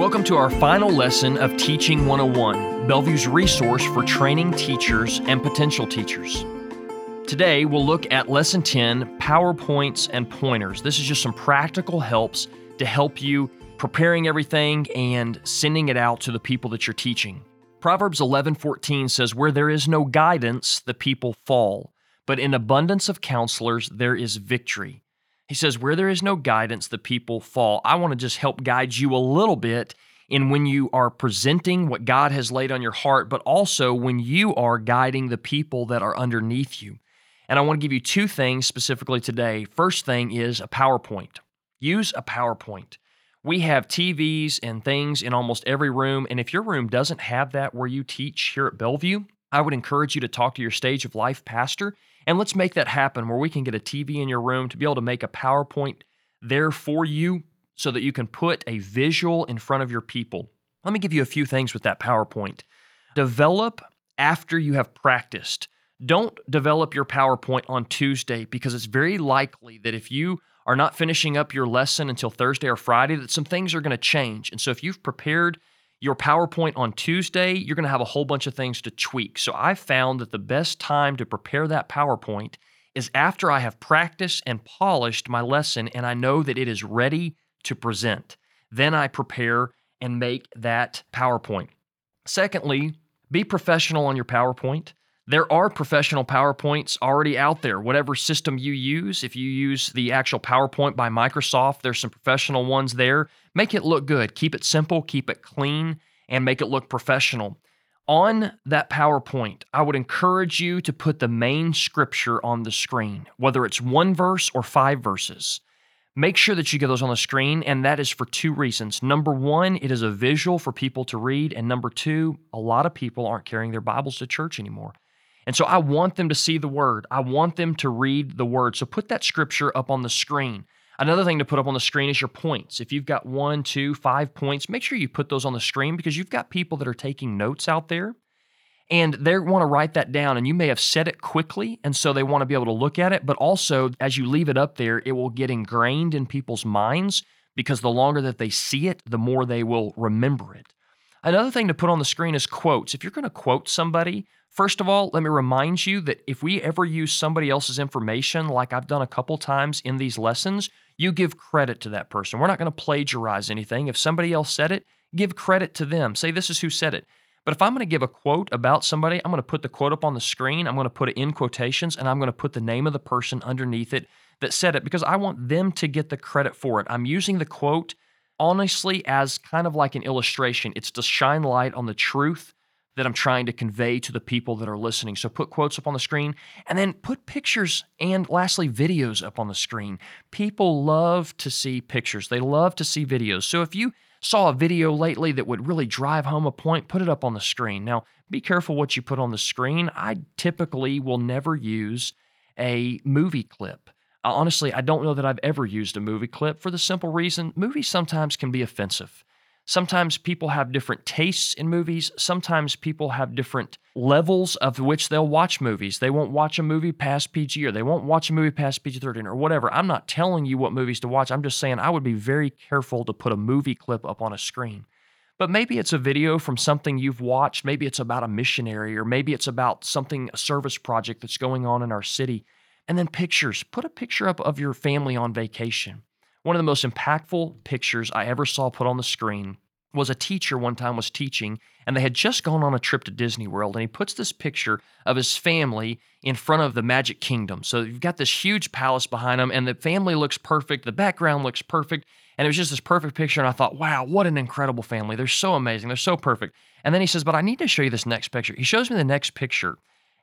Welcome to our final lesson of Teaching 101, Bellevue's resource for training teachers and potential teachers. Today, we'll look at Lesson 10 PowerPoints and Pointers. This is just some practical helps to help you preparing everything and sending it out to the people that you're teaching. Proverbs 11:14 says where there is no guidance the people fall, but in abundance of counselors there is victory. He says where there is no guidance the people fall. I want to just help guide you a little bit in when you are presenting what God has laid on your heart, but also when you are guiding the people that are underneath you. And I want to give you two things specifically today. First thing is a PowerPoint. Use a PowerPoint. We have TVs and things in almost every room. And if your room doesn't have that where you teach here at Bellevue, I would encourage you to talk to your stage of life pastor and let's make that happen where we can get a TV in your room to be able to make a PowerPoint there for you so that you can put a visual in front of your people. Let me give you a few things with that PowerPoint. Develop after you have practiced. Don't develop your PowerPoint on Tuesday because it's very likely that if you are not finishing up your lesson until Thursday or Friday, that some things are going to change. And so if you've prepared your PowerPoint on Tuesday, you're going to have a whole bunch of things to tweak. So I found that the best time to prepare that PowerPoint is after I have practiced and polished my lesson and I know that it is ready to present. Then I prepare and make that PowerPoint. Secondly, be professional on your PowerPoint. There are professional PowerPoints already out there, whatever system you use. If you use the actual PowerPoint by Microsoft, there's some professional ones there. Make it look good. Keep it simple, keep it clean, and make it look professional. On that PowerPoint, I would encourage you to put the main scripture on the screen, whether it's one verse or five verses. Make sure that you get those on the screen, and that is for two reasons. Number one, it is a visual for people to read, and number two, a lot of people aren't carrying their Bibles to church anymore. And so I want them to see the word. I want them to read the word. So put that scripture up on the screen. Another thing to put up on the screen is your points. If you've got one, two, five points, make sure you put those on the screen because you've got people that are taking notes out there and they want to write that down. And you may have said it quickly, and so they want to be able to look at it. But also, as you leave it up there, it will get ingrained in people's minds because the longer that they see it, the more they will remember it. Another thing to put on the screen is quotes. If you're going to quote somebody, first of all, let me remind you that if we ever use somebody else's information, like I've done a couple times in these lessons, you give credit to that person. We're not going to plagiarize anything. If somebody else said it, give credit to them. Say, this is who said it. But if I'm going to give a quote about somebody, I'm going to put the quote up on the screen, I'm going to put it in quotations, and I'm going to put the name of the person underneath it that said it because I want them to get the credit for it. I'm using the quote honestly as kind of like an illustration. It's to shine light on the truth that I'm trying to convey to the people that are listening. So put quotes up on the screen and then put pictures and lastly videos up on the screen. People love to see pictures. They love to see videos. So if you saw a video lately that would really drive home a point, put it up on the screen. Now, be careful what you put on the screen. I typically will never use a movie clip honestly, I don't know that I've ever used a movie clip for the simple reason movies sometimes can be offensive. Sometimes people have different tastes in movies. Sometimes people have different levels of which they'll watch movies. They won't watch a movie past PG or they won't watch a movie past PG 13 or whatever. I'm not telling you what movies to watch. I'm just saying I would be very careful to put a movie clip up on a screen. But maybe it's a video from something you've watched. Maybe it's about a missionary or maybe it's about something, a service project that's going on in our city. And then pictures. Put a picture up of your family on vacation. One of the most impactful pictures I ever saw put on the screen was a teacher one time was teaching and they had just gone on a trip to Disney World and he puts this picture of his family in front of the Magic Kingdom. So you've got this huge palace behind them and the family looks perfect, the background looks perfect, and it was just this perfect picture and I thought, "Wow, what an incredible family. They're so amazing. They're so perfect." And then he says, "But I need to show you this next picture." He shows me the next picture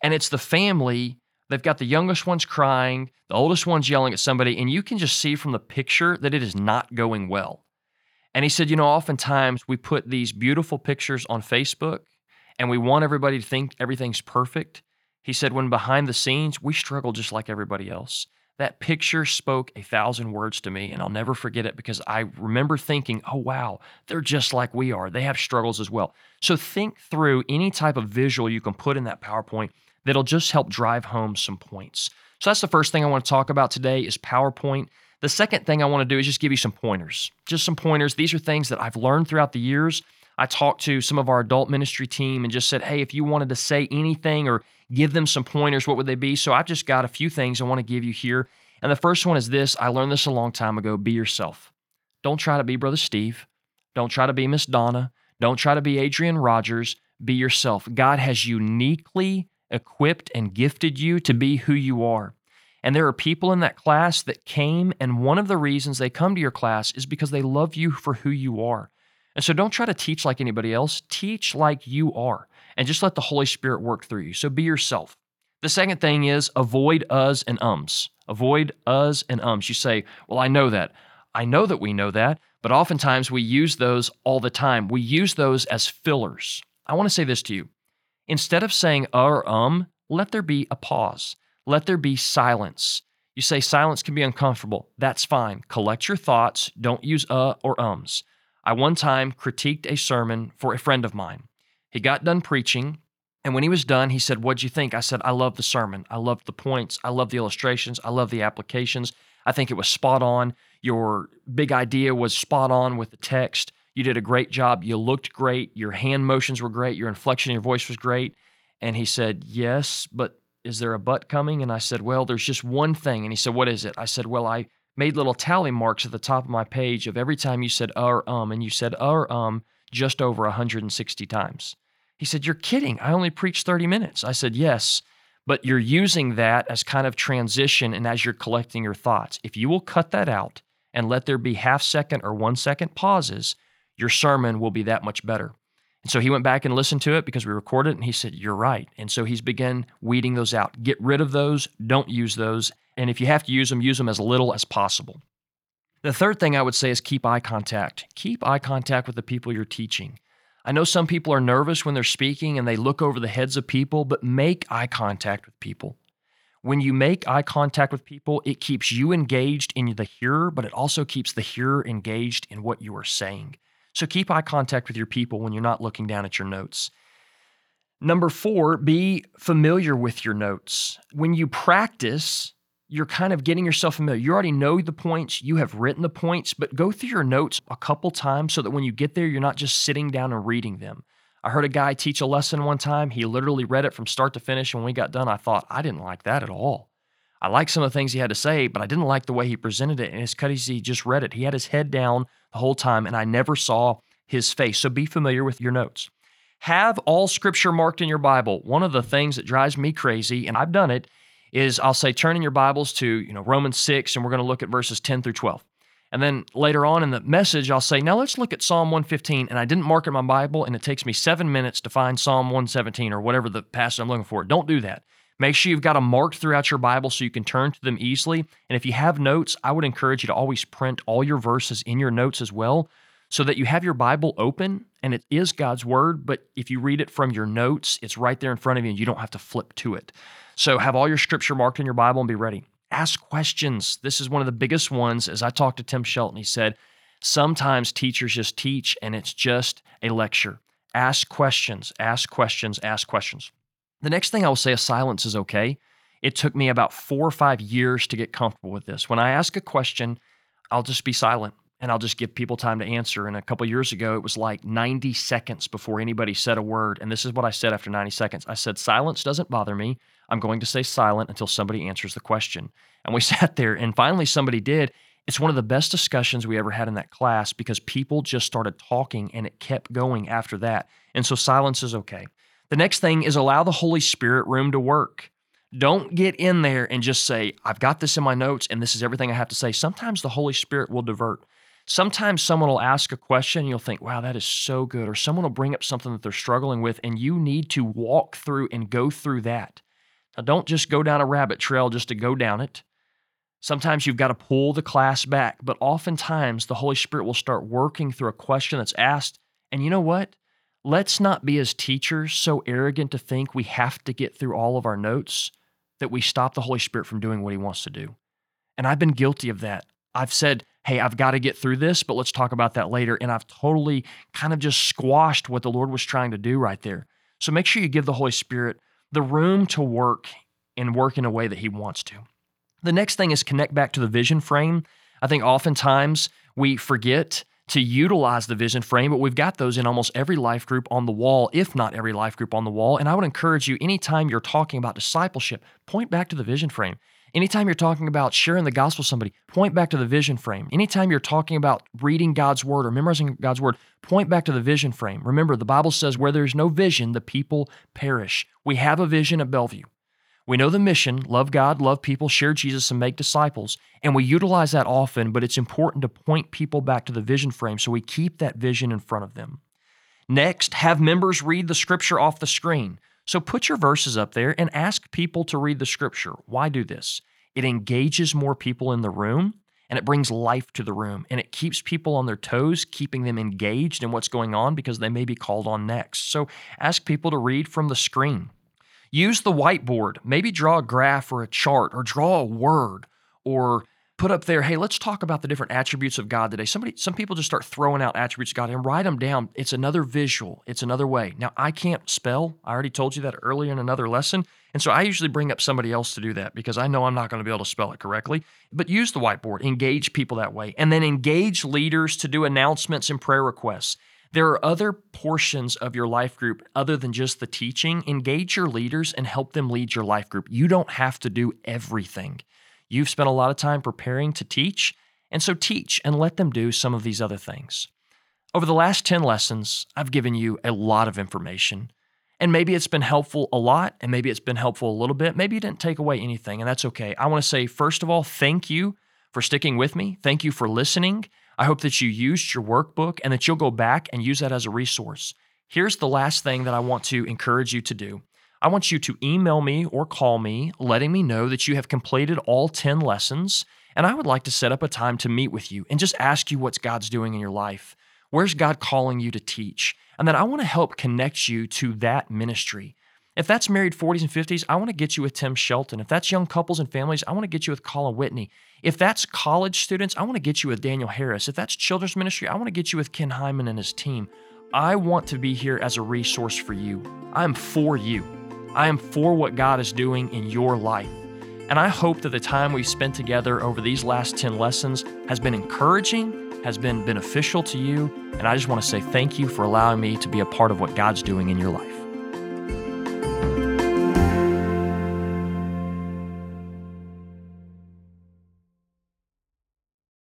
and it's the family They've got the youngest ones crying, the oldest one's yelling at somebody, and you can just see from the picture that it is not going well. And he said, You know, oftentimes we put these beautiful pictures on Facebook and we want everybody to think everything's perfect. He said, When behind the scenes, we struggle just like everybody else. That picture spoke a thousand words to me, and I'll never forget it because I remember thinking, oh, wow, they're just like we are. They have struggles as well. So think through any type of visual you can put in that PowerPoint that'll just help drive home some points. So that's the first thing I want to talk about today is PowerPoint. The second thing I want to do is just give you some pointers. Just some pointers. These are things that I've learned throughout the years. I talked to some of our adult ministry team and just said, hey, if you wanted to say anything or give them some pointers, what would they be? So I've just got a few things I want to give you here. And the first one is this I learned this a long time ago be yourself. Don't try to be Brother Steve. Don't try to be Miss Donna. Don't try to be Adrian Rogers. Be yourself. God has uniquely equipped and gifted you to be who you are. And there are people in that class that came, and one of the reasons they come to your class is because they love you for who you are. And so don't try to teach like anybody else. Teach like you are, and just let the Holy Spirit work through you. So be yourself. The second thing is avoid us and ums. Avoid us and ums. You say, Well, I know that. I know that we know that, but oftentimes we use those all the time. We use those as fillers. I want to say this to you. Instead of saying uh or um, let there be a pause. Let there be silence. You say silence can be uncomfortable. That's fine. Collect your thoughts. Don't use uh or ums. I one time critiqued a sermon for a friend of mine. He got done preaching, and when he was done, he said, What'd you think? I said, I love the sermon. I love the points. I love the illustrations. I love the applications. I think it was spot on. Your big idea was spot on with the text. You did a great job. You looked great. Your hand motions were great. Your inflection in your voice was great. And he said, Yes, but is there a but coming? And I said, Well, there's just one thing. And he said, What is it? I said, Well, I made little tally marks at the top of my page of every time you said uh or um, and you said uh or um just over 160 times. He said, You're kidding. I only preached 30 minutes. I said, Yes, but you're using that as kind of transition and as you're collecting your thoughts. If you will cut that out and let there be half second or one second pauses, your sermon will be that much better. And so he went back and listened to it because we recorded it and he said, You're right. And so he's begun weeding those out. Get rid of those, don't use those. And if you have to use them, use them as little as possible. The third thing I would say is keep eye contact. Keep eye contact with the people you're teaching. I know some people are nervous when they're speaking and they look over the heads of people, but make eye contact with people. When you make eye contact with people, it keeps you engaged in the hearer, but it also keeps the hearer engaged in what you are saying. So keep eye contact with your people when you're not looking down at your notes. Number four, be familiar with your notes. When you practice, you're kind of getting yourself familiar. You already know the points, you have written the points, but go through your notes a couple times so that when you get there, you're not just sitting down and reading them. I heard a guy teach a lesson one time. He literally read it from start to finish. And when we got done, I thought, I didn't like that at all. I liked some of the things he had to say, but I didn't like the way he presented it. And it's because he just read it. He had his head down the whole time, and I never saw his face. So be familiar with your notes. Have all scripture marked in your Bible. One of the things that drives me crazy, and I've done it, is I'll say, turn in your Bibles to you know Romans 6, and we're going to look at verses 10 through 12. And then later on in the message, I'll say, now let's look at Psalm 115. And I didn't mark it in my Bible, and it takes me seven minutes to find Psalm 117 or whatever the passage I'm looking for. Don't do that. Make sure you've got them marked throughout your Bible so you can turn to them easily. And if you have notes, I would encourage you to always print all your verses in your notes as well so that you have your Bible open and it is God's word, but if you read it from your notes, it's right there in front of you and you don't have to flip to it. So have all your scripture marked in your Bible and be ready. Ask questions. This is one of the biggest ones. As I talked to Tim Shelton, he said, sometimes teachers just teach and it's just a lecture. Ask questions, ask questions, ask questions. The next thing I will say is silence is okay. It took me about four or five years to get comfortable with this. When I ask a question, I'll just be silent and I'll just give people time to answer. And a couple years ago, it was like 90 seconds before anybody said a word. And this is what I said after 90 seconds I said, Silence doesn't bother me. I'm going to stay silent until somebody answers the question. And we sat there, and finally, somebody did. It's one of the best discussions we ever had in that class because people just started talking and it kept going after that. And so silence is okay. The next thing is allow the Holy Spirit room to work. Don't get in there and just say, I've got this in my notes and this is everything I have to say. Sometimes the Holy Spirit will divert. Sometimes someone will ask a question and you'll think, wow, that is so good. Or someone will bring up something that they're struggling with, and you need to walk through and go through that. Now, don't just go down a rabbit trail just to go down it. Sometimes you've got to pull the class back, but oftentimes the Holy Spirit will start working through a question that's asked. And you know what? Let's not be as teachers so arrogant to think we have to get through all of our notes that we stop the Holy Spirit from doing what he wants to do. And I've been guilty of that. I've said, hey, I've got to get through this, but let's talk about that later. And I've totally kind of just squashed what the Lord was trying to do right there. So make sure you give the Holy Spirit the room to work and work in a way that He wants to. The next thing is connect back to the vision frame. I think oftentimes we forget to utilize the vision frame, but we've got those in almost every life group on the wall, if not every life group on the wall. And I would encourage you, anytime you're talking about discipleship, point back to the vision frame. Anytime you're talking about sharing the gospel with somebody, point back to the vision frame. Anytime you're talking about reading God's word or memorizing God's word, point back to the vision frame. Remember, the Bible says, where there's no vision, the people perish. We have a vision at Bellevue. We know the mission love God, love people, share Jesus, and make disciples. And we utilize that often, but it's important to point people back to the vision frame so we keep that vision in front of them. Next, have members read the scripture off the screen. So put your verses up there and ask people to read the scripture. Why do this? It engages more people in the room and it brings life to the room and it keeps people on their toes, keeping them engaged in what's going on because they may be called on next. So ask people to read from the screen. Use the whiteboard. Maybe draw a graph or a chart or draw a word or put up there, hey, let's talk about the different attributes of God today. Somebody, some people just start throwing out attributes of God and write them down. It's another visual. It's another way. Now, I can't spell. I already told you that earlier in another lesson. And so I usually bring up somebody else to do that because I know I'm not going to be able to spell it correctly. But use the whiteboard, engage people that way, and then engage leaders to do announcements and prayer requests. There are other portions of your life group other than just the teaching. Engage your leaders and help them lead your life group. You don't have to do everything. You've spent a lot of time preparing to teach, and so teach and let them do some of these other things. Over the last 10 lessons, I've given you a lot of information. And maybe it's been helpful a lot, and maybe it's been helpful a little bit. Maybe you didn't take away anything, and that's okay. I want to say, first of all, thank you for sticking with me. Thank you for listening. I hope that you used your workbook and that you'll go back and use that as a resource. Here's the last thing that I want to encourage you to do. I want you to email me or call me, letting me know that you have completed all 10 lessons. And I would like to set up a time to meet with you and just ask you what's God's doing in your life. Where's God calling you to teach? And then I want to help connect you to that ministry. If that's married 40s and 50s, I want to get you with Tim Shelton. If that's young couples and families, I want to get you with Colin Whitney. If that's college students, I want to get you with Daniel Harris. If that's children's ministry, I want to get you with Ken Hyman and his team. I want to be here as a resource for you. I am for you. I am for what God is doing in your life. And I hope that the time we've spent together over these last 10 lessons has been encouraging, has been beneficial to you. And I just want to say thank you for allowing me to be a part of what God's doing in your life.